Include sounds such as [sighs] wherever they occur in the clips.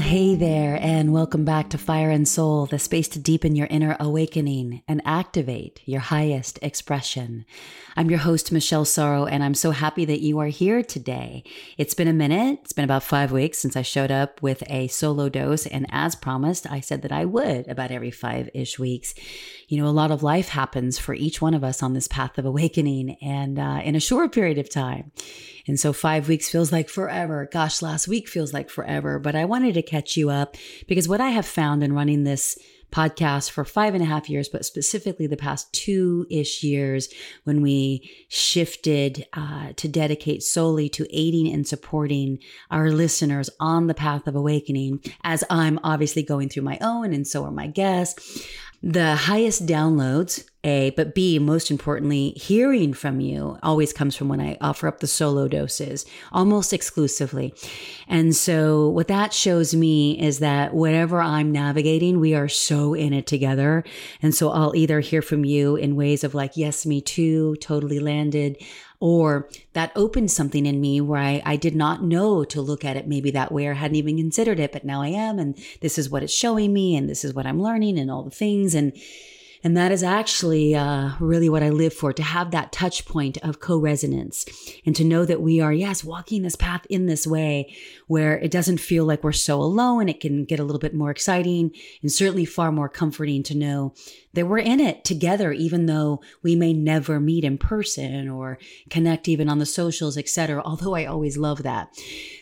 hey there, and welcome back to Fire and Soul, the space to deepen your inner awakening and activate your highest expression. I'm your host, Michelle Sorrow, and I'm so happy that you are here today. It's been a minute, it's been about five weeks since I showed up with a solo dose, and as promised, I said that I would about every five ish weeks. You know, a lot of life happens for each one of us on this path of awakening, and uh, in a short period of time. And so five weeks feels like forever. Gosh, last week feels like forever. But I wanted to catch you up because what I have found in running this podcast for five and a half years, but specifically the past two ish years when we shifted uh, to dedicate solely to aiding and supporting our listeners on the path of awakening, as I'm obviously going through my own, and so are my guests. The highest downloads, A, but B, most importantly, hearing from you always comes from when I offer up the solo doses, almost exclusively. And so, what that shows me is that whatever I'm navigating, we are so in it together. And so, I'll either hear from you in ways of like, yes, me too, totally landed or that opened something in me where I, I did not know to look at it maybe that way or hadn't even considered it, but now I am. And this is what it's showing me. And this is what I'm learning and all the things. And, and that is actually uh, really what I live for to have that touch point of co resonance and to know that we are, yes, walking this path in this way where it doesn't feel like we're so alone. It can get a little bit more exciting and certainly far more comforting to know that we're in it together, even though we may never meet in person or connect even on the socials, etc. Although I always love that.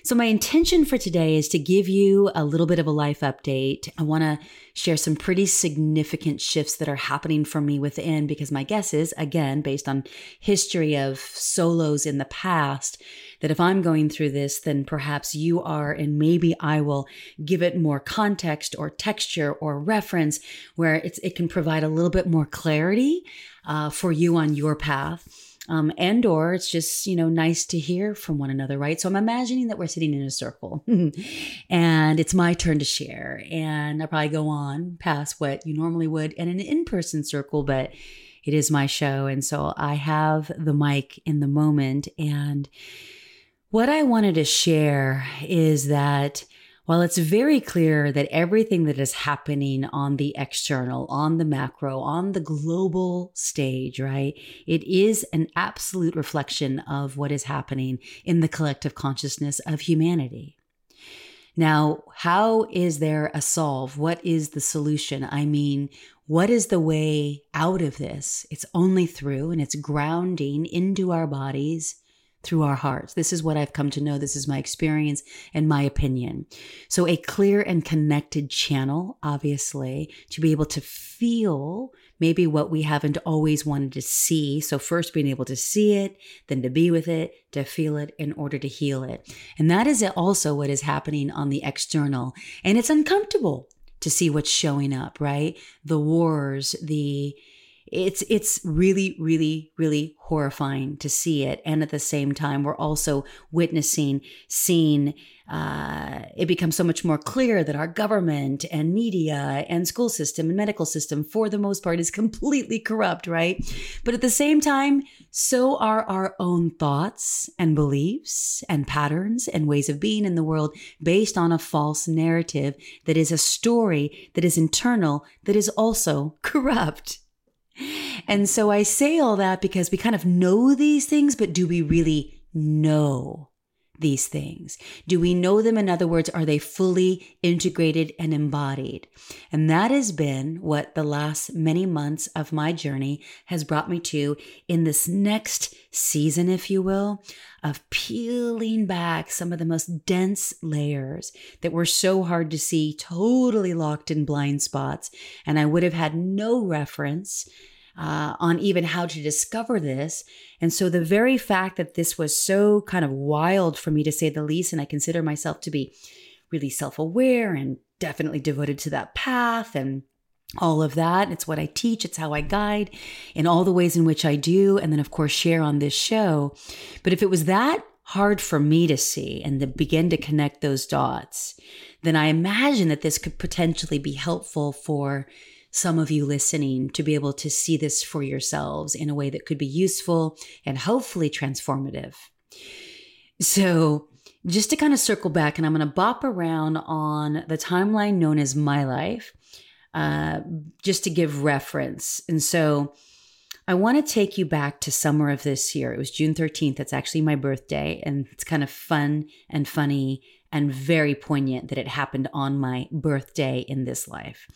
So my intention for today is to give you a little bit of a life update. I want to share some pretty significant shifts that are happening for me within because my guess is, again, based on history of solos in the past, that if I'm going through this, then perhaps you are, and maybe I will give it more context or texture or reference where it's, it can provide a little bit more clarity uh, for you on your path. Um, and or it's just you know nice to hear from one another right so i'm imagining that we're sitting in a circle [laughs] and it's my turn to share and i'll probably go on past what you normally would in an in-person circle but it is my show and so i have the mic in the moment and what I wanted to share is that while it's very clear that everything that is happening on the external, on the macro, on the global stage, right, it is an absolute reflection of what is happening in the collective consciousness of humanity. Now, how is there a solve? What is the solution? I mean, what is the way out of this? It's only through and it's grounding into our bodies through our hearts. This is what I've come to know. This is my experience and my opinion. So, a clear and connected channel, obviously, to be able to feel maybe what we haven't always wanted to see. So, first being able to see it, then to be with it, to feel it in order to heal it. And that is also what is happening on the external. And it's uncomfortable to see what's showing up, right? The wars, the it's it's really really really horrifying to see it. And at the same time we're also witnessing seeing uh, it becomes so much more clear that our government and media and school system and medical system for the most part is completely corrupt right? But at the same time so are our own thoughts and beliefs and patterns and ways of being in the world based on a false narrative that is a story that is internal that is also [laughs] corrupt and so I say all that because we kind of know these things, but do we really know these things? Do we know them? In other words, are they fully integrated and embodied? And that has been what the last many months of my journey has brought me to in this next season, if you will, of peeling back some of the most dense layers that were so hard to see, totally locked in blind spots. And I would have had no reference uh, on even how to discover this. And so the very fact that this was so kind of wild for me to say the least, and I consider myself to be really self aware and definitely devoted to that path and all of that. It's what I teach, it's how I guide in all the ways in which I do. And then, of course, share on this show. But if it was that hard for me to see and to begin to connect those dots, then I imagine that this could potentially be helpful for some of you listening to be able to see this for yourselves in a way that could be useful and hopefully transformative. So, just to kind of circle back, and I'm going to bop around on the timeline known as my life, uh, just to give reference. And so I want to take you back to summer of this year. It was June 13th. That's actually my birthday. And it's kind of fun and funny and very poignant that it happened on my birthday in this life.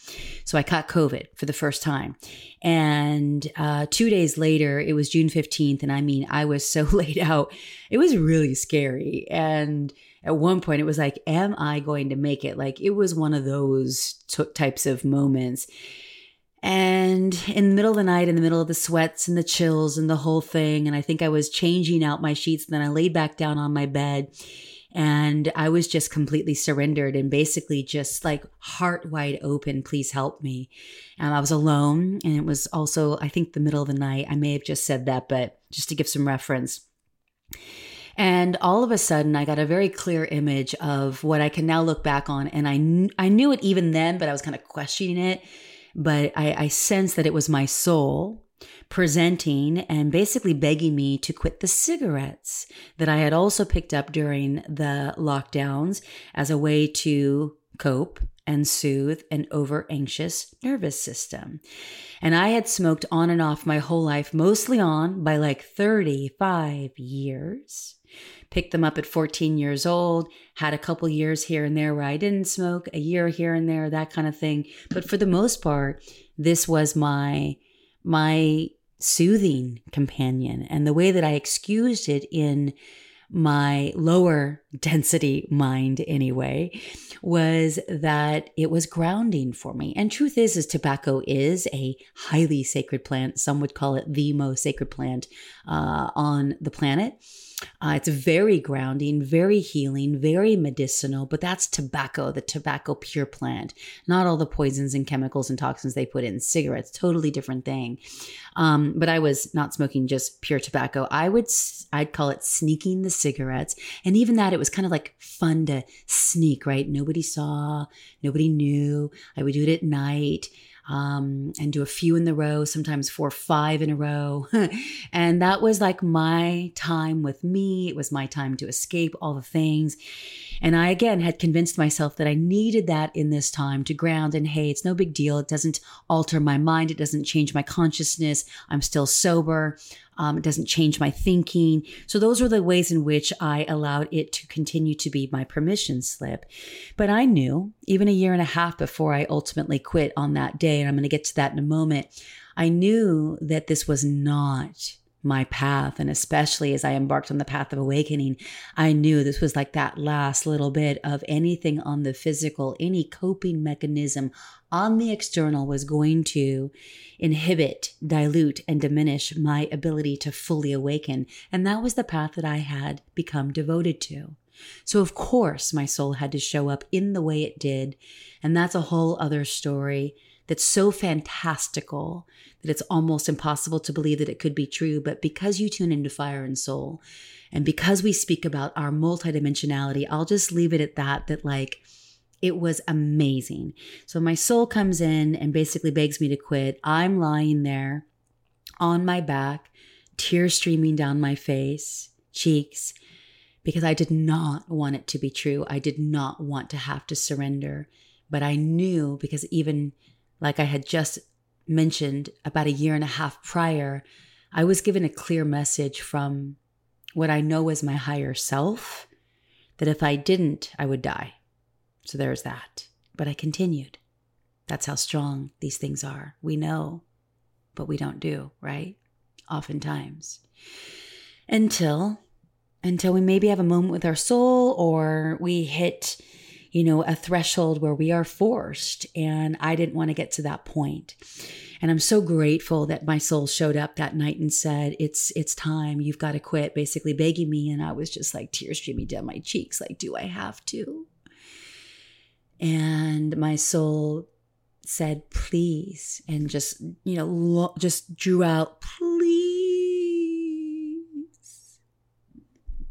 So I caught COVID for the first time. And uh, two days later, it was June 15th. And I mean, I was so [laughs] laid out. It was really scary. And at one point, it was like, Am I going to make it? Like, it was one of those t- types of moments. And in the middle of the night, in the middle of the sweats and the chills and the whole thing, and I think I was changing out my sheets, and then I laid back down on my bed and I was just completely surrendered and basically just like heart wide open, please help me. And I was alone. And it was also, I think, the middle of the night. I may have just said that, but just to give some reference. And all of a sudden, I got a very clear image of what I can now look back on. And I, I knew it even then, but I was kind of questioning it but I, I sensed that it was my soul presenting and basically begging me to quit the cigarettes that I had also picked up during the lockdowns as a way to cope and soothe an over anxious nervous system. And I had smoked on and off my whole life, mostly on by like 35 years picked them up at 14 years old, had a couple years here and there where I didn't smoke, a year here and there, that kind of thing. But for the most part, this was my my soothing companion. And the way that I excused it in my lower [laughs] density mind anyway was that it was grounding for me. And truth is is tobacco is a highly sacred plant. Some would call it the most sacred plant uh, on the planet uh, it's very grounding, very healing, very medicinal, but that's tobacco, the tobacco pure plant, not all the poisons and chemicals and toxins they put in cigarettes, totally different thing. Um, but I was not smoking just pure tobacco. I would, I'd call it sneaking the cigarettes. And even that, it was kind of like fun to sneak, right? Nobody saw, nobody knew. I would do it at night um, and do a few in the row, sometimes four, five in a row. [laughs] and that was like my time with me. It was my time to escape all the things. And I again had convinced myself that I needed that in this time to ground and hey, it's no big deal. It doesn't alter my mind. It doesn't change my consciousness. I'm still sober. Um, it doesn't change my thinking. So those were the ways in which I allowed it to continue to be my permission slip. But I knew even a year and a half before I ultimately quit on that day, and I'm going to get to that in a moment, I knew that this was not my path. And especially as I embarked on the path of awakening, I knew this was like that last little bit of anything on the physical, any coping mechanism on the external was going to inhibit, dilute, and diminish my ability to fully awaken. And that was the path that I had become devoted to. So, of course, my soul had to show up in the way it did. And that's a whole other story that's so fantastical that it's almost impossible to believe that it could be true. But because you tune into Fire and Soul, and because we speak about our multidimensionality, I'll just leave it at that, that like, it was amazing. So my soul comes in and basically begs me to quit. I'm lying there on my back, tears streaming down my face, cheeks, because I did not want it to be true. I did not want to have to surrender. But I knew because even like I had just mentioned about a year and a half prior, I was given a clear message from what I know as my higher self that if I didn't, I would die. So there's that. But I continued. That's how strong these things are. We know, but we don't do, right? Oftentimes. Until until we maybe have a moment with our soul or we hit you know, a threshold where we are forced. And I didn't want to get to that point. And I'm so grateful that my soul showed up that night and said, It's it's time, you've got to quit, basically begging me. And I was just like tears streaming down my cheeks, like, do I have to? And my soul said, please, and just, you know, lo- just drew out, please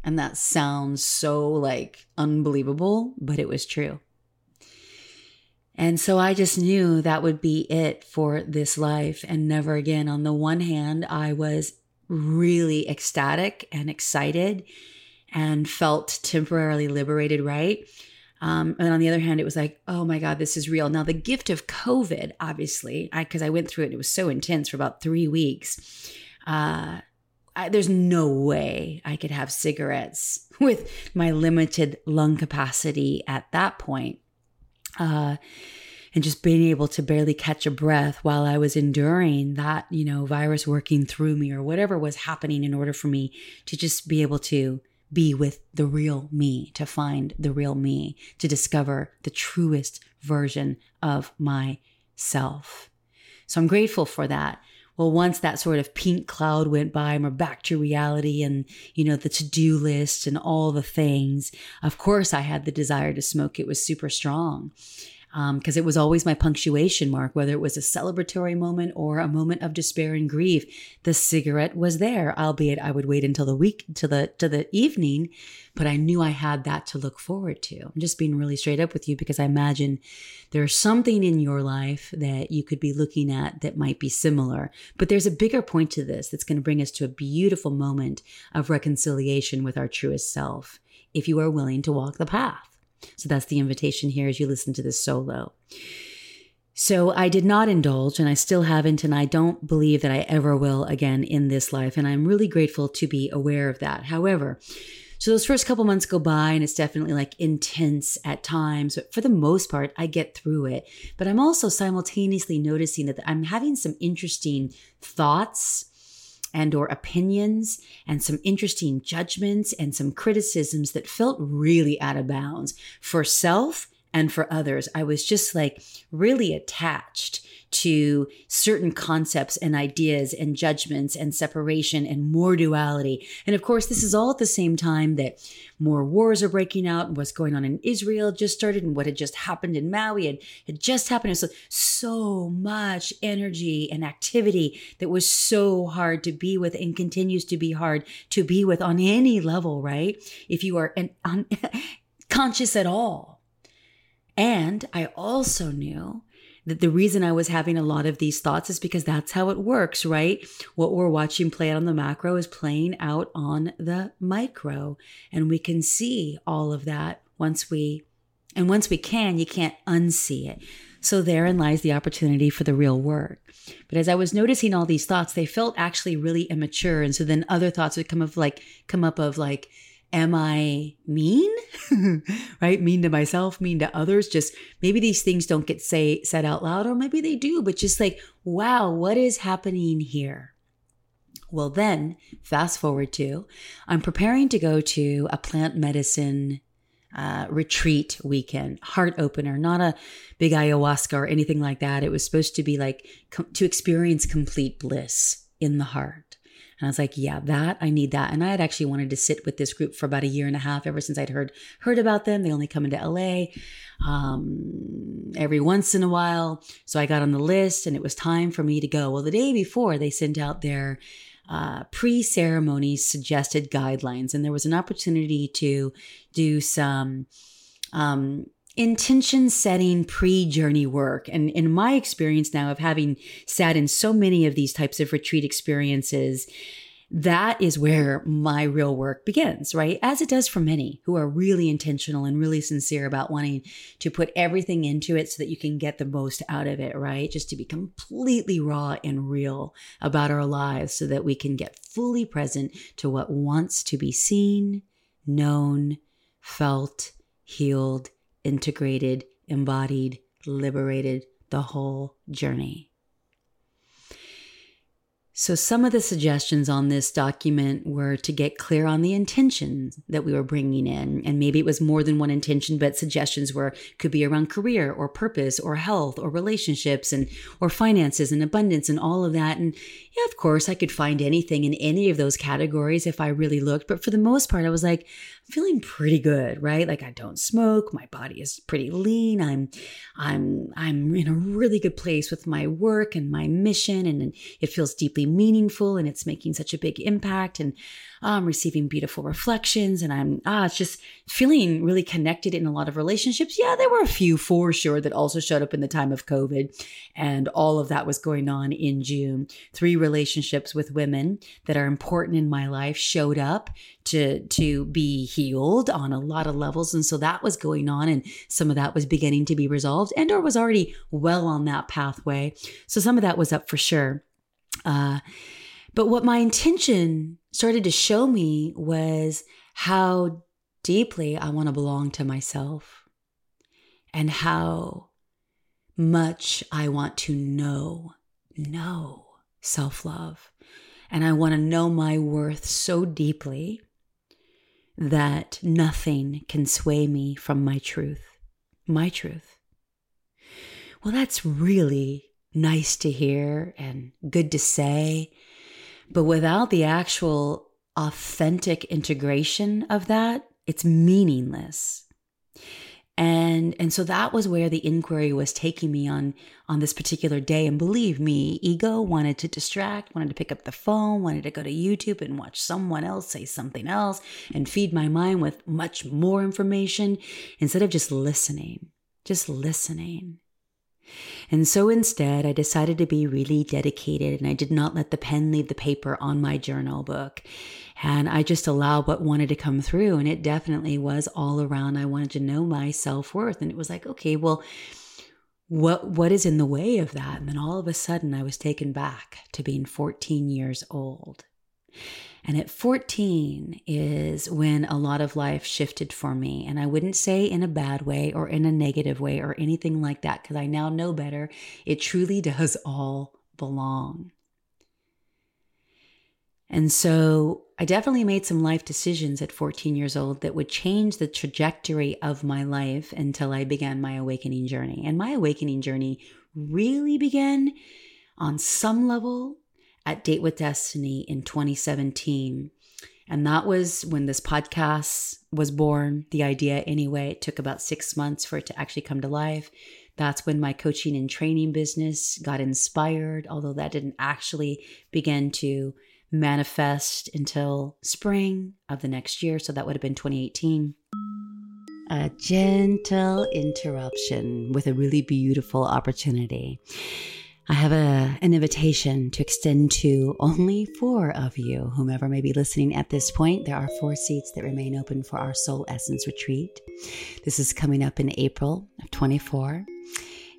And that sounds so like unbelievable, but it was true. And so I just knew that would be it for this life and never again. On the one hand, I was really ecstatic and excited and felt temporarily liberated, right? Um, and on the other hand, it was like, oh my God, this is real. Now, the gift of COVID, obviously, because I, I, went through it, and it was so intense for about three weeks. Uh, I, there's no way I could have cigarettes [laughs] with my limited lung capacity at that point. Uh, and just being able to barely catch a breath while I was enduring that, you know, virus working through me or whatever was happening in order for me to just be able to be with the real me, to find the real me, to discover the truest version of myself. So I'm grateful for that. Well, once that sort of pink cloud went by and we're back to reality and, you know, the to do list and all the things, of course I had the desire to smoke. It was super strong because um, it was always my punctuation mark, whether it was a celebratory moment or a moment of despair and grief. The cigarette was there, albeit I would wait until the week to the to the evening, but I knew I had that to look forward to. I'm just being really straight up with you because I imagine there's something in your life that you could be looking at that might be similar. But there's a bigger point to this that's going to bring us to a beautiful moment of reconciliation with our truest self if you are willing to walk the path. So that's the invitation here as you listen to this solo. So I did not indulge and I still haven't, and I don't believe that I ever will again in this life. And I'm really grateful to be aware of that. However, so those first couple months go by and it's definitely like intense at times, but for the most part, I get through it. But I'm also simultaneously noticing that I'm having some interesting thoughts and or opinions and some interesting judgments and some criticisms that felt really out of bounds for self and for others. I was just like really attached to certain concepts and ideas and judgments and separation and more duality. And of course, this is all at the same time that more wars are breaking out what's going on in Israel just started and what had just happened in Maui and had just happened. So, so much energy and activity that was so hard to be with and continues to be hard to be with on any level, right? If you are an, un, [laughs] conscious at all. And I also knew that the reason I was having a lot of these thoughts is because that's how it works, right? What we're watching play out on the macro is playing out on the micro. And we can see all of that once we, and once we can, you can't unsee it. So therein lies the opportunity for the real work. But as I was noticing all these thoughts, they felt actually really immature. And so then other thoughts would come of like, come up of like, am I mean? [laughs] right? Mean to myself, mean to others. Just maybe these things don't get say said out loud, or maybe they do, but just like, wow, what is happening here? Well, then fast forward to I'm preparing to go to a plant medicine uh, retreat weekend, heart opener, not a big ayahuasca or anything like that. It was supposed to be like com- to experience complete bliss in the heart. And I was like, yeah, that I need that. And I had actually wanted to sit with this group for about a year and a half ever since I'd heard heard about them. They only come into LA um, every once in a while. So I got on the list and it was time for me to go. Well, the day before they sent out their uh, pre ceremony suggested guidelines, and there was an opportunity to do some um, intention setting pre journey work. And in my experience now of having sat in so many of these types of retreat experiences, that is where my real work begins, right? As it does for many who are really intentional and really sincere about wanting to put everything into it so that you can get the most out of it, right? Just to be completely raw and real about our lives so that we can get fully present to what wants to be seen, known, felt, healed, integrated, embodied, liberated, the whole journey. So, some of the suggestions on this document were to get clear on the intentions that we were bringing in. And maybe it was more than one intention, but suggestions were could be around career or purpose or health or relationships and or finances and abundance and all of that. And yeah, of course, I could find anything in any of those categories if I really looked. But for the most part, I was like, I'm feeling pretty good, right? Like I don't smoke, my body is pretty lean. I'm I'm I'm in a really good place with my work and my mission and, and it feels deeply meaningful and it's making such a big impact and I'm receiving beautiful reflections and I'm ah it's just feeling really connected in a lot of relationships. Yeah, there were a few for sure that also showed up in the time of COVID and all of that was going on in June. Three relationships with women that are important in my life showed up to to be healed on a lot of levels and so that was going on and some of that was beginning to be resolved and or was already well on that pathway so some of that was up for sure uh, but what my intention started to show me was how deeply I want to belong to myself and how much I want to know, know self love. And I want to know my worth so deeply that nothing can sway me from my truth, my truth. Well, that's really nice to hear and good to say. But without the actual authentic integration of that, it's meaningless. And and so that was where the inquiry was taking me on on this particular day. And believe me ego wanted to distract wanted to pick up the phone wanted to go to youtube and watch someone else say something else and feed my mind with much more information instead of just listening just listening and so instead, I decided to be really dedicated and I did not let the pen leave the paper on my journal book. And I just allowed what wanted to come through. And it definitely was all around. I wanted to know my self worth. And it was like, okay, well, what what is in the way of that? And then all of a sudden I was taken back to being 14 years old. And at 14 is when a lot of life shifted for me. And I wouldn't say in a bad way or in a negative way or anything like that, because I now know better. It truly [laughs] does all belong. And so I definitely made some life decisions at 14 years old that would change the trajectory of my life until I began my awakening journey. And my awakening journey really began on some level at Date with Destiny in 2017. And that was when this podcast was born, the idea anyway. It took about six months for it to actually come to life. That's when my coaching and training business got inspired, although that didn't actually begin to manifest until spring of the next year. So that would have been 2018. A gentle interruption with a really beautiful opportunity. I have a, an invitation to extend to only four of you, whomever may be listening at this point. There are four seats that remain open for our Soul Essence Retreat. This is coming up in April of 24.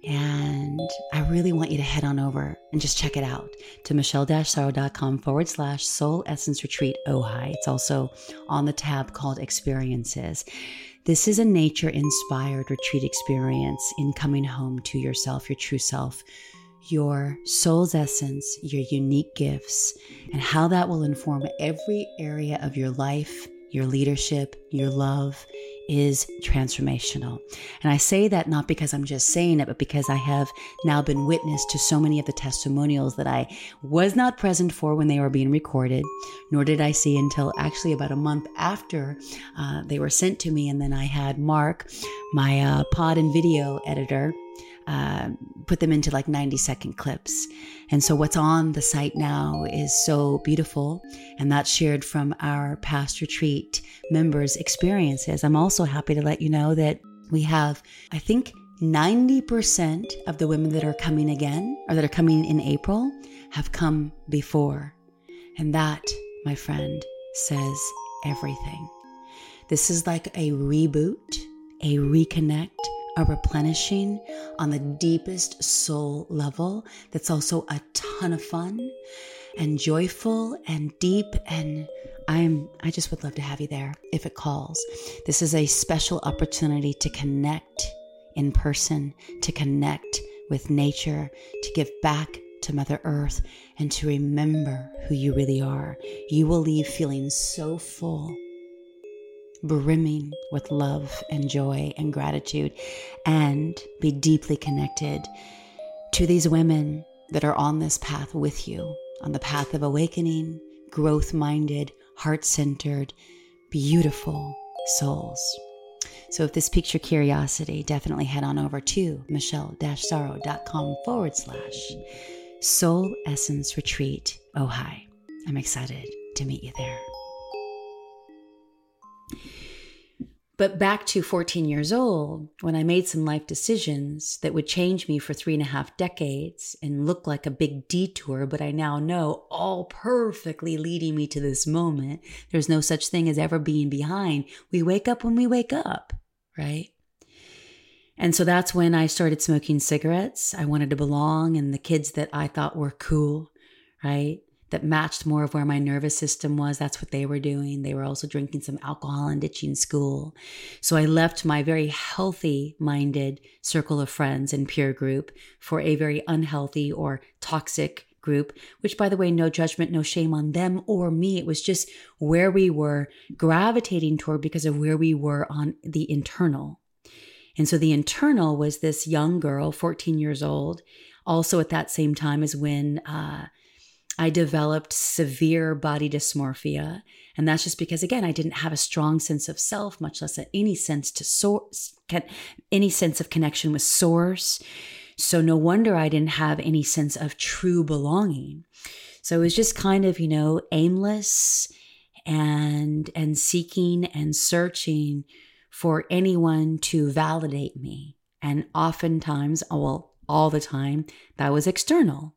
And I really want you to head on over and just check it out to michelle-sorrow.com forward slash soul essence retreat Ojai. It's also on the tab called experiences. This is a nature inspired retreat experience in coming home to yourself, your true self, your soul's essence, your unique gifts, and how that will inform every area of your life, your leadership, your love is transformational. And I say that not because I'm just saying it, but because I have now been witness to so many of the testimonials that I was not present for when they were being recorded, nor did I see until actually about a month after uh, they were sent to me. And then I had Mark, my uh, pod and video editor, uh, put them into like 90 second clips. And so what's on the site now is so beautiful. And that's shared from our past retreat members' experiences. I'm also happy to let you know that we have, I think, 90% of the women that are coming again or that are coming in April have come before. And that, my friend, says everything. This is like a reboot, a reconnect, a replenishing on the deepest soul level that's also a ton of fun and joyful and deep and I'm I just would love to have you there if it calls. This is a special opportunity to connect in person, to connect with nature, to give back to Mother Earth and to remember who you really are. You will leave feeling so full brimming with love and joy and gratitude, and be deeply connected to these women that are on this path with you, on the path of awakening, growth minded, heart centered, beautiful souls. So if this piques your curiosity, definitely head on over to michelle-sorrow.com forward slash soul essence retreat. Hi. I'm excited to meet you there. But back to 14 years old, when I made some life decisions that would change me for three and a half decades and look like a big detour, but I now know all perfectly leading me to this moment. There's no such thing as ever being behind. We wake up when we wake up, right? And so that's when I started smoking cigarettes. I wanted to belong, and the kids that I thought were cool, right? That matched more of where my nervous system was. That's what they were doing. They were also drinking some alcohol and ditching school. So I left my very healthy minded circle of friends and peer group for a very unhealthy or toxic group, which by the way, no judgment, no shame on them or me. It was just where we were gravitating toward because of where we were on the internal. And so the internal was this young girl, 14 years old. Also at that same time as when, uh, I developed severe body dysmorphia. And that's just because, again, I didn't have a strong sense of self, much less any sense to source, any sense of connection with source. So no wonder I didn't have any sense of true belonging. So it was just kind of, you know, aimless and and seeking and searching for anyone to validate me. And oftentimes, well, all the time, that was external.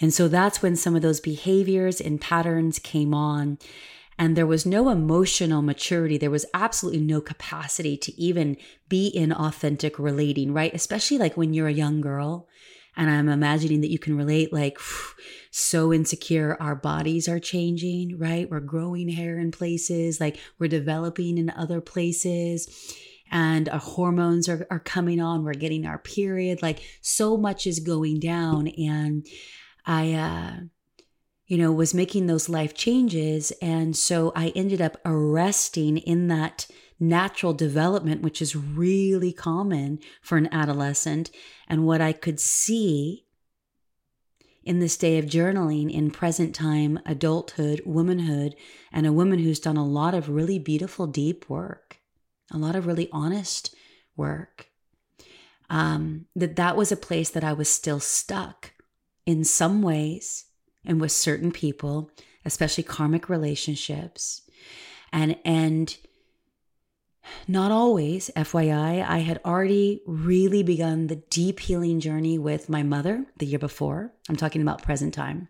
And so that's when some of those behaviors and patterns came on. And there was no emotional maturity. There was absolutely no capacity to even be in authentic relating, right? Especially like when you're a young girl. And I'm imagining that you can relate, like, [sighs] so insecure. Our bodies are changing, right? We're growing hair in places, like, we're developing in other places and our hormones are, are coming on. We're getting our period. Like, so much is going down. And I, uh, you know, was making those life changes. And so I ended up arresting in that natural development, which is really common for an adolescent. And what I could see in this day of journaling in present time adulthood, womanhood, and a woman who's done a lot of really beautiful, deep work, a lot of really honest work. Um, that that was a place that I was still stuck in some ways and with certain people, especially karmic relationships. And and not always, FYI, I had already really begun the deep healing journey with my mother the year before. I'm talking about present time.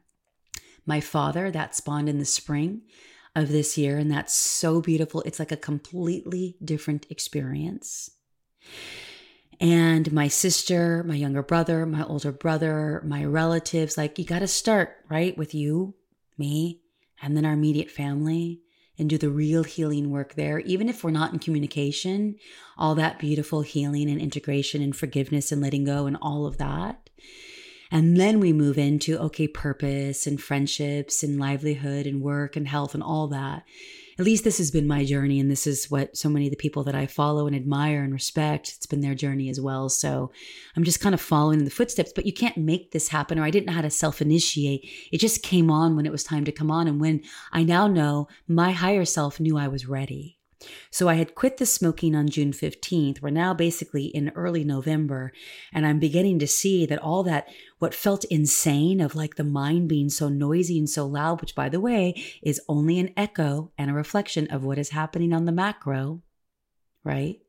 My father, that spawned in the spring of this year, and that's so beautiful. It's like a completely different experience and my sister, my younger brother, my older brother, my relatives. Like, you got to start, right, with you, me, and then our immediate family and do the real healing work there. Even if we're not in communication, all that beautiful healing and integration and forgiveness and letting go and all of that. And then we move into, okay, purpose and friendships and livelihood and work and health and all that at least this has been my journey and this is what so many of the people that I follow and admire and respect it's been their journey as well. So I'm just kind of following in the footsteps but you can't make this happen or I didn't know how to self initiate it just came on when it was time to come on and when I now know my higher self knew I was ready so I had quit the smoking on June 15th. We're now basically in early November, and I'm beginning to see that all that, what felt insane of like the mind being so noisy and so loud, which by the way is only an echo and a reflection of what is happening on the macro, right?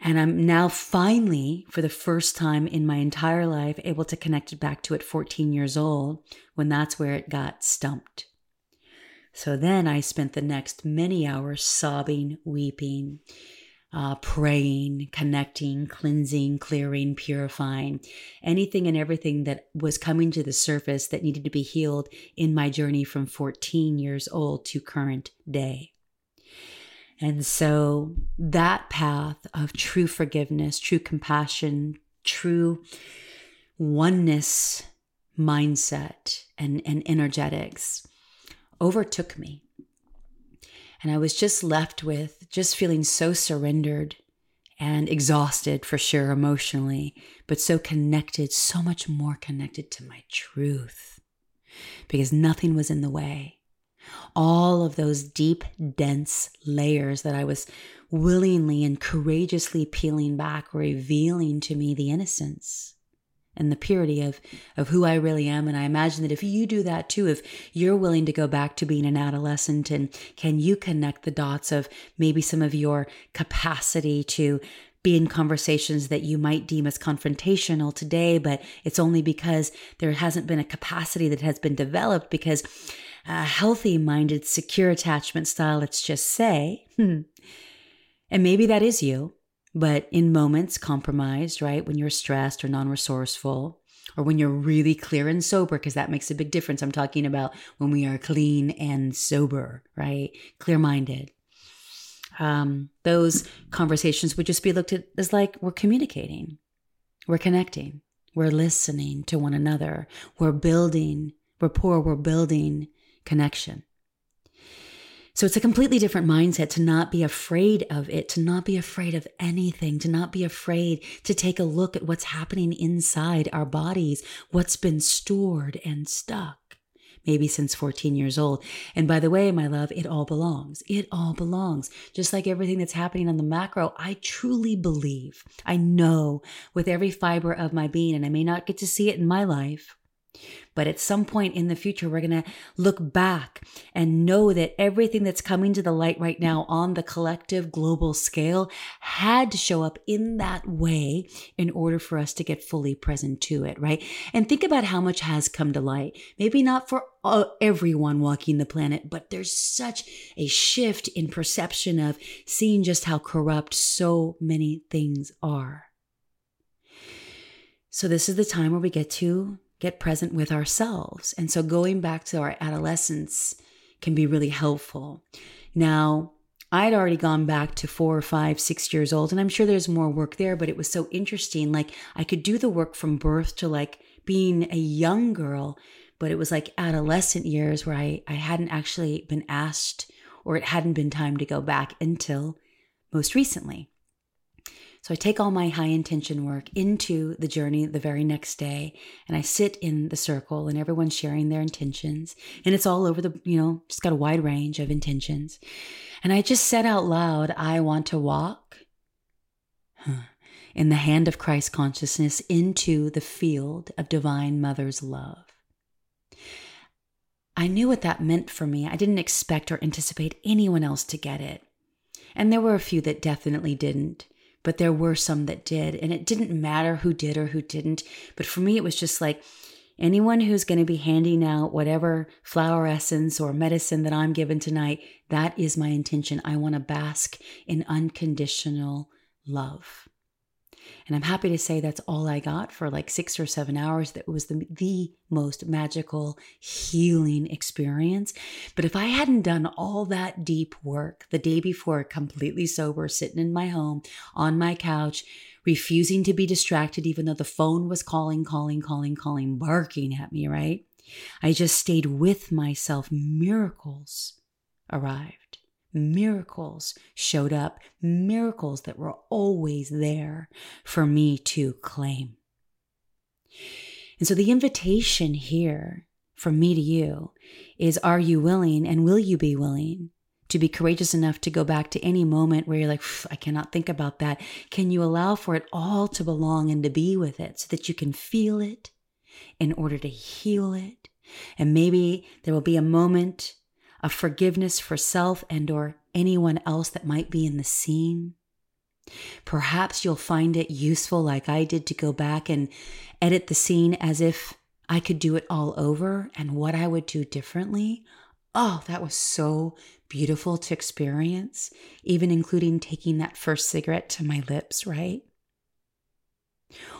And I'm now finally, for the first time in my entire life, able to connect it back to at 14 years old when that's where it got stumped. So then I spent the next many hours sobbing, weeping, uh, praying, connecting, cleansing, clearing, purifying, anything and everything that was coming to the surface that needed to be healed in my journey from 14 years old to current day. And so that path of true forgiveness, true compassion, true oneness mindset and, and energetics overtook me. And I was just left with just feeling so surrendered and exhausted for sure emotionally, but so connected, so much more connected to my truth because nothing was in the way. All of those deep, dense layers that I was willingly and courageously peeling back revealing to me the innocence and the purity of of who I really am. And I imagine that if you do that too if you're willing to go back to being an adolescent and can you connect the dots of maybe some of your capacity to be in conversations that you might deem as confrontational today but it's only because there hasn't been a capacity that has been developed because a healthy minded secure attachment style let's just say hmm, and maybe that is you but in moments compromised, right? When you're stressed or non resourceful, or when you're really clear and sober, because that makes a big difference. I'm talking about when we are clean and sober, right? Clear minded. Um, those conversations would just be looked at as like we're communicating, we're connecting, we're listening to one another, we're building rapport, we're building connection. So it's a completely different mindset to not be afraid of it, to not be afraid of anything, to not be afraid to take a look at what's happening inside our bodies, what's been stored and stuck. Maybe since 14 years old. And by the way, my love, it all belongs. It all belongs. Just like everything that's happening on the macro, I truly believe, I know with every fiber of my being, and I may not get to see it in my life, but at some point in the future, we're going to look back and know that everything that's coming to the light right now on the collective global scale had to show up in that way in order for us to get fully present to it, right? And think about how much has come to light. Maybe not for uh, everyone walking the planet, but there's such a shift in perception of seeing just how corrupt so many things are. So, this is the time where we get to get present with ourselves. And so going back to our adolescence can be really helpful. Now, I'd already gone back to four or five, six years old, and I'm sure there's more work there, but it was so interesting. Like I could do the work from birth to like being a young girl, but it was like adolescent years where I, I hadn't actually been asked or it hadn't been time to go back until most recently. So I take all my high intention work into the journey the very next day and I sit in the circle and everyone's sharing their intentions. And it's all over the, you know, just got a wide range of intentions. And I just said out loud, I want to walk in the hand of Christ consciousness into the field of divine mother's love. I knew what that meant for me. I didn't expect or anticipate anyone else to get it. And there were a few that definitely didn't but there were some that did. And it didn't matter who did or who didn't. But for me, it was just like anyone who's going to be handing out whatever flower essence or medicine that I'm given tonight, that is my intention. I want to bask in unconditional love. And I'm happy to say that's all I got for like six or seven hours. That was the, the most magical healing experience. But if I hadn't done all that deep work the day before, completely sober, sitting in my home on my couch, refusing to be distracted, even though the phone was calling, calling, calling, calling, barking at me, right? I just stayed with myself. Miracles arrived miracles showed up, miracles that were always there for me to claim. And so the invitation here from me to you is Are you willing and will you be willing to be courageous enough to go back to any moment where you're like, I cannot think about that? Can you allow for it all to belong and to be with it so that you can feel it in order to heal it? And maybe there will be a moment of forgiveness for self and or anyone else that might be in the scene. Perhaps you'll find it useful like I did to go back and edit the scene as if I could do it all over and what I would do differently. Oh, that was so beautiful to experience, even including taking that first cigarette to my lips, right?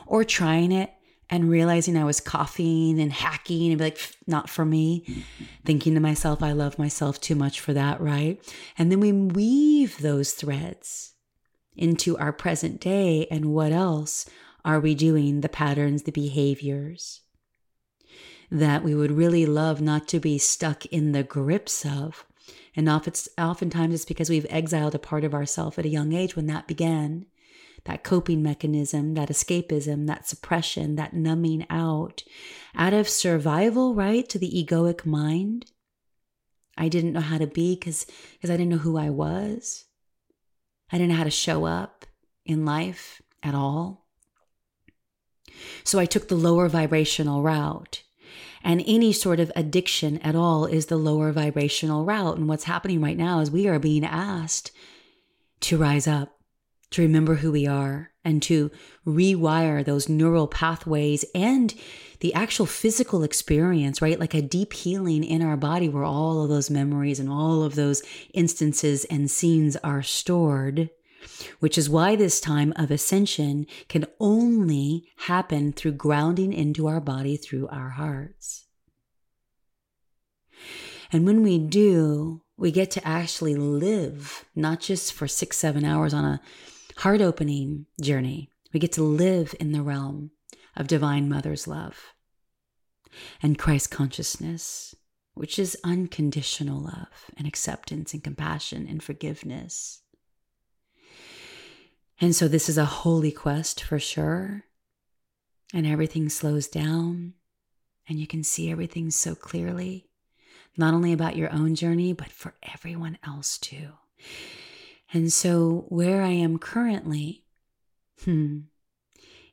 Or trying it and realizing I was coughing and hacking and be like, not for me. Thinking to myself, I love myself too much for that, right? And then we weave those threads into our present day. And what else are we doing? The patterns, the behaviors that we would really love not to be stuck in the grips of. And oftentimes it's because we've exiled a part of ourself at a young age when that began that coping mechanism, that escapism, that suppression, that numbing out, out of survival, right, to the egoic mind. I didn't know how to be because because I didn't know who I was. I didn't know how to show up in life at all. So I took the lower vibrational route. And any sort of addiction at all is the lower vibrational route. And what's happening right now is we are being asked to rise up, to remember who we are, and to rewire those neural pathways and the actual physical experience, right? Like a deep healing in our body where all of those memories and all of those instances and scenes are stored which is why this time of ascension can only happen through grounding into our body through our hearts. And when we do, we get to actually live, not just for six, seven hours on a heart opening journey. We get to live in the realm of Divine Mother's love and Christ consciousness, which is unconditional love and acceptance and compassion and forgiveness. And so this is a holy quest for sure. And everything slows down and you can see everything so clearly, not only about your own journey, but for everyone else too. And so where I am currently, hmm,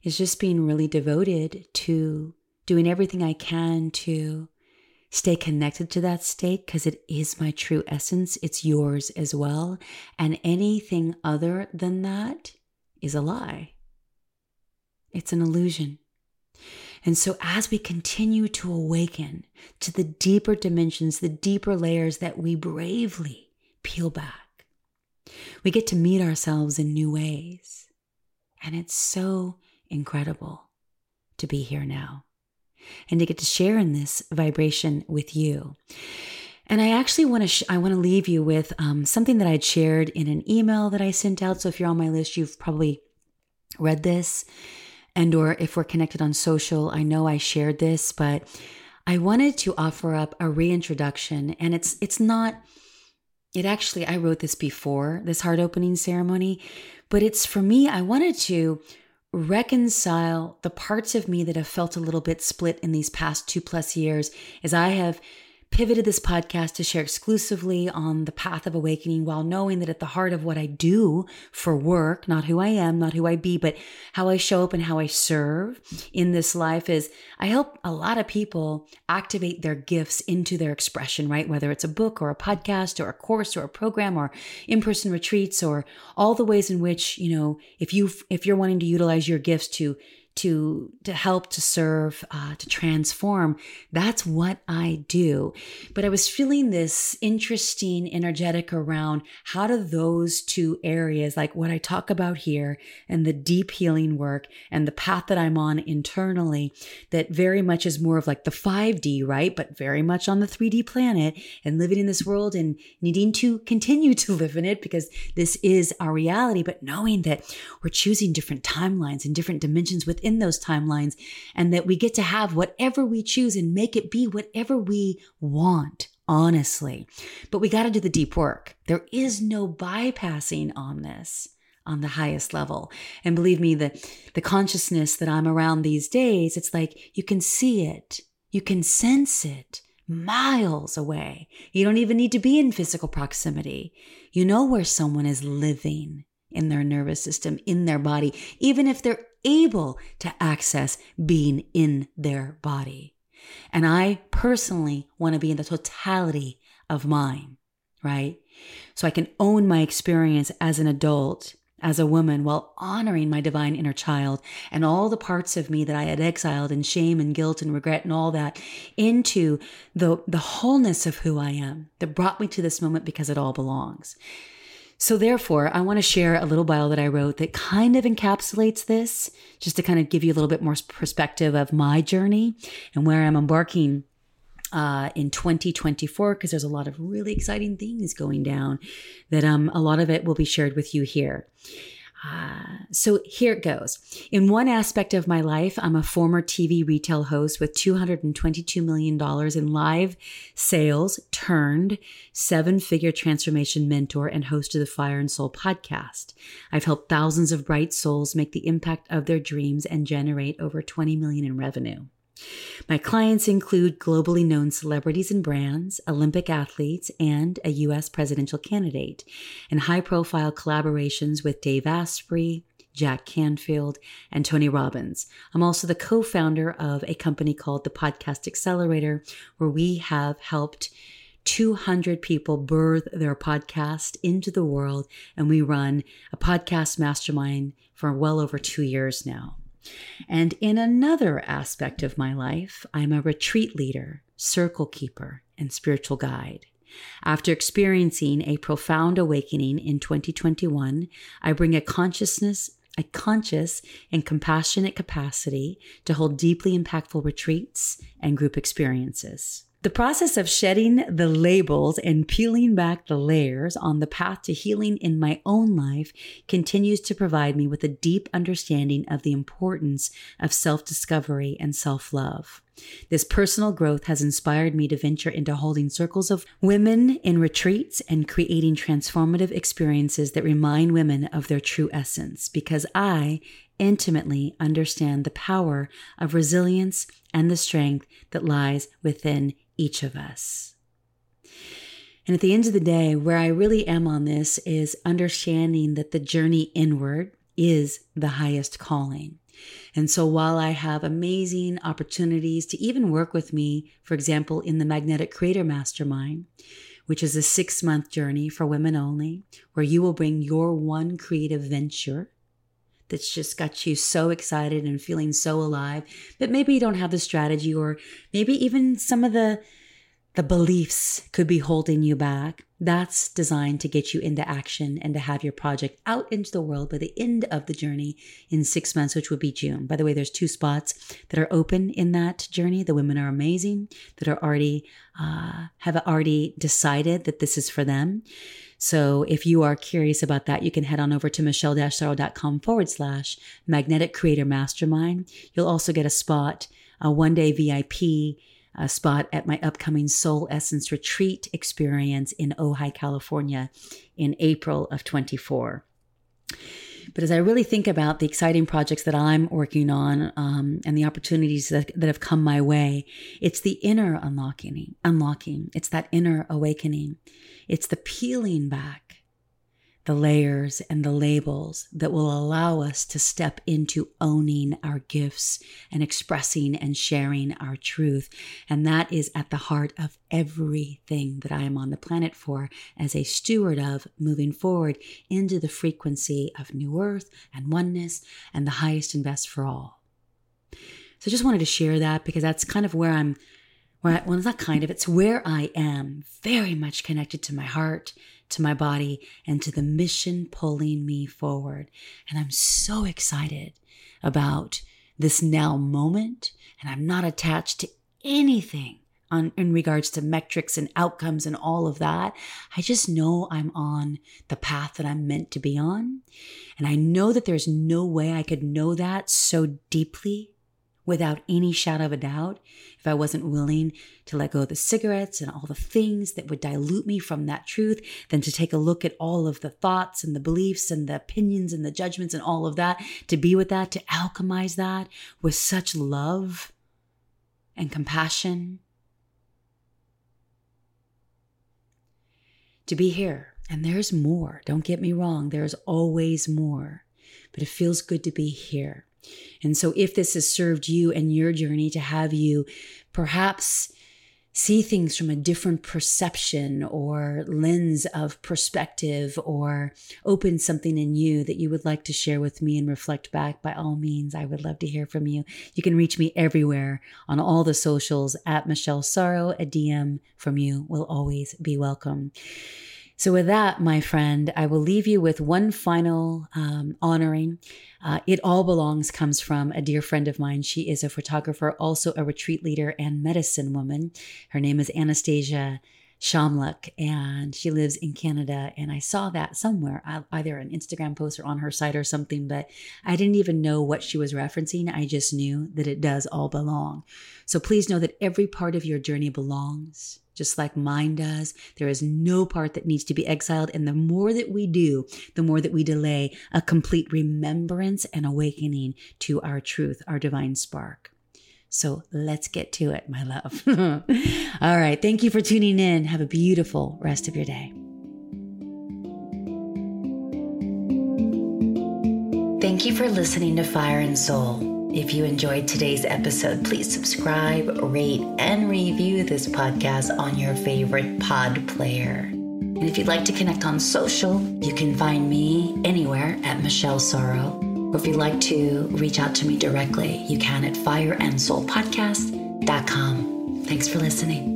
is just being really devoted to doing everything I can to stay connected to that state because it is my true essence. It's yours as well. And anything other than that is a lie, it's an illusion. And so, as we continue to awaken to the deeper dimensions, the deeper layers that we bravely peel back, we get to meet ourselves in new ways. And it's so incredible to be here now and to get to share in this vibration with you. And I actually want to sh- I want to leave you with um, something that I'd shared in an email that I sent out. So if you're on my list, you've probably read this, and or if we're connected on social, I know I shared this, but I wanted to offer up a reintroduction, and it's it's not. It actually I wrote this before this heart opening ceremony, but it's for me. I wanted to reconcile the parts of me that have felt a little bit split in these past two plus years as I have pivoted this podcast to share exclusively on the path of awakening while knowing that at the heart of what I do for work, not who I am, not who I be, but how I show up and how I serve in this life is I help a lot of people activate their gifts into their expression, right? Whether it's a book or a podcast or a course or a program or in-person retreats or all the ways in which, you know, if you if you're wanting to utilize your gifts to to to help to serve uh, to transform. That's what i do. But i was feeling this interesting energetic around how do those two areas like what i talk about here and the deep healing work and the path that i'm on internally that very much is more of like the 5d right? But very much on the 3d planet and living in this world and needing to continue to [laughs] live in it because this is our reality. But knowing that we're choosing different timelines and different dimensions within in those timelines and that we get to have whatever we choose and make it be whatever we want honestly. But we got to do the deep work. There is no bypassing on this on the highest level. And believe me, the, the consciousness that I'm around these days, it's like you can see it, you can sense it miles away. You don't even need to be in physical proximity. You know where someone is living in their nervous system, in their body, even if they're able to access being in their body. And I personally want to be in the totality of mine, right? So I can own my experience as an adult, as a woman, while honoring my divine inner child and all the parts of me that I had exiled in shame and guilt and regret and all that into the, the wholeness of who I am that brought me to this moment because it all belongs. So, therefore, I want to share a little bio that I wrote that kind of encapsulates this, just to kind of give you a little bit more perspective of my journey and where I'm embarking uh, in 2024, because there's a lot of really exciting things going down that um, a lot of it will be shared with you here. Uh, so here it goes. In one aspect of my life, I'm a former TV retail host with $222 million in live sales, turned seven figure transformation mentor, and host of the Fire and Soul podcast. I've helped thousands of bright souls make the impact of their dreams and generate over 20 million in revenue. My clients include globally known celebrities and brands, Olympic athletes, and a U.S. presidential candidate, and high profile collaborations with Dave Asprey, Jack Canfield, and Tony Robbins. I'm also the co founder of a company called the Podcast Accelerator, where we have helped 200 people birth their podcast into the world, and we run a podcast mastermind for well over two years now. And in another aspect of my life, I'm a retreat leader, circle keeper, and spiritual guide. After experiencing a profound awakening in 2021, I bring a consciousness a conscious and compassionate capacity to hold deeply impactful retreats and group experiences. The process of shedding the labels and peeling back the layers on the path to healing in my own life continues to provide me with a deep understanding of the importance of self discovery and self love. This personal growth has inspired me to venture into holding circles of women in retreats and creating transformative experiences that remind women of their true essence because I intimately understand the power of resilience and the strength that lies within each of us. And at the end of the day, where I really am on this is understanding that the journey inward is the highest calling. And so while I have amazing opportunities to even work with me, for example, in the Magnetic Creator Mastermind, which is a six month journey for women only, where you will bring your one creative venture that's just got you so excited and feeling so alive, but maybe you don't have the strategy or maybe even some of the the beliefs could be holding you back. That's designed to get you into action and to have your project out into the world by the end of the journey in six months, which would be June. By the way, there's two spots that are open in that journey. The women are amazing that are already uh, have already decided that this is for them. So if you are curious about that, you can head on over to michelle-sorrow.com forward slash magnetic creator mastermind. You'll also get a spot, a one day VIP a spot at my upcoming Soul Essence Retreat experience in Ojai, California in April of 24. But as I really think about the exciting projects that I'm working on um, and the opportunities that, that have come my way, it's the inner unlocking, unlocking. It's that inner awakening. It's the peeling back the layers and the labels that will allow us to step into owning our gifts and expressing and sharing our truth. And that is at the heart of everything that I am on the planet for as a steward of moving forward into the frequency of new earth and oneness and the highest and best for all. So I just wanted to share that because that's kind of where I'm where I, well, it's not kind of, it's where I am very much connected to my heart to my body and to the mission pulling me forward. And I'm so excited about this now moment. And I'm not attached to anything on, in regards to metrics and outcomes and all of that. I just know I'm on the path that I'm meant to be on. And I know that there's no way I could know that so deeply without any shadow of a doubt if I wasn't willing to let go of the cigarettes and all the things that would dilute me from that truth, then to take a look at all of the thoughts and the beliefs and the opinions and the judgments and all of that, to be with that, to alchemize that with such love and compassion. To be here. And there's more. Don't get me wrong, there's always more. But it feels good to be here. And so, if this has served you and your journey to have you perhaps see things from a different perception or lens of perspective or open something in you that you would like to share with me and reflect back, by all means, I would love to hear from you. You can reach me everywhere on all the socials at Michelle Sorrow. A DM from you will always be welcome. So, with that, my friend, I will leave you with one final um, honoring. Uh, it All Belongs comes from a dear friend of mine. She is a photographer, also a retreat leader and medicine woman. Her name is Anastasia Shamluk, and she lives in Canada. And I saw that somewhere, uh, either an Instagram post or on her site or something, but I didn't even know what she was referencing. I just knew that it does all belong. So please know that every part of your journey belongs just like mine does. There is no part that needs to be exiled. And the more that we do, the more that we delay a complete remembrance and awakening to our truth, our divine spark. So let's get to it, my love. [laughs] All right. Thank you for tuning in. Have a beautiful rest of your day. Thank you for listening to Fire and Soul. If you enjoyed today's episode, please subscribe, rate, and review this podcast on your favorite pod player. And if you'd like to connect on social, you can find me anywhere at Michelle Sorrow. Or if you'd like to reach out to me directly, you can at fireandsoulpodcast.com. Thanks for listening.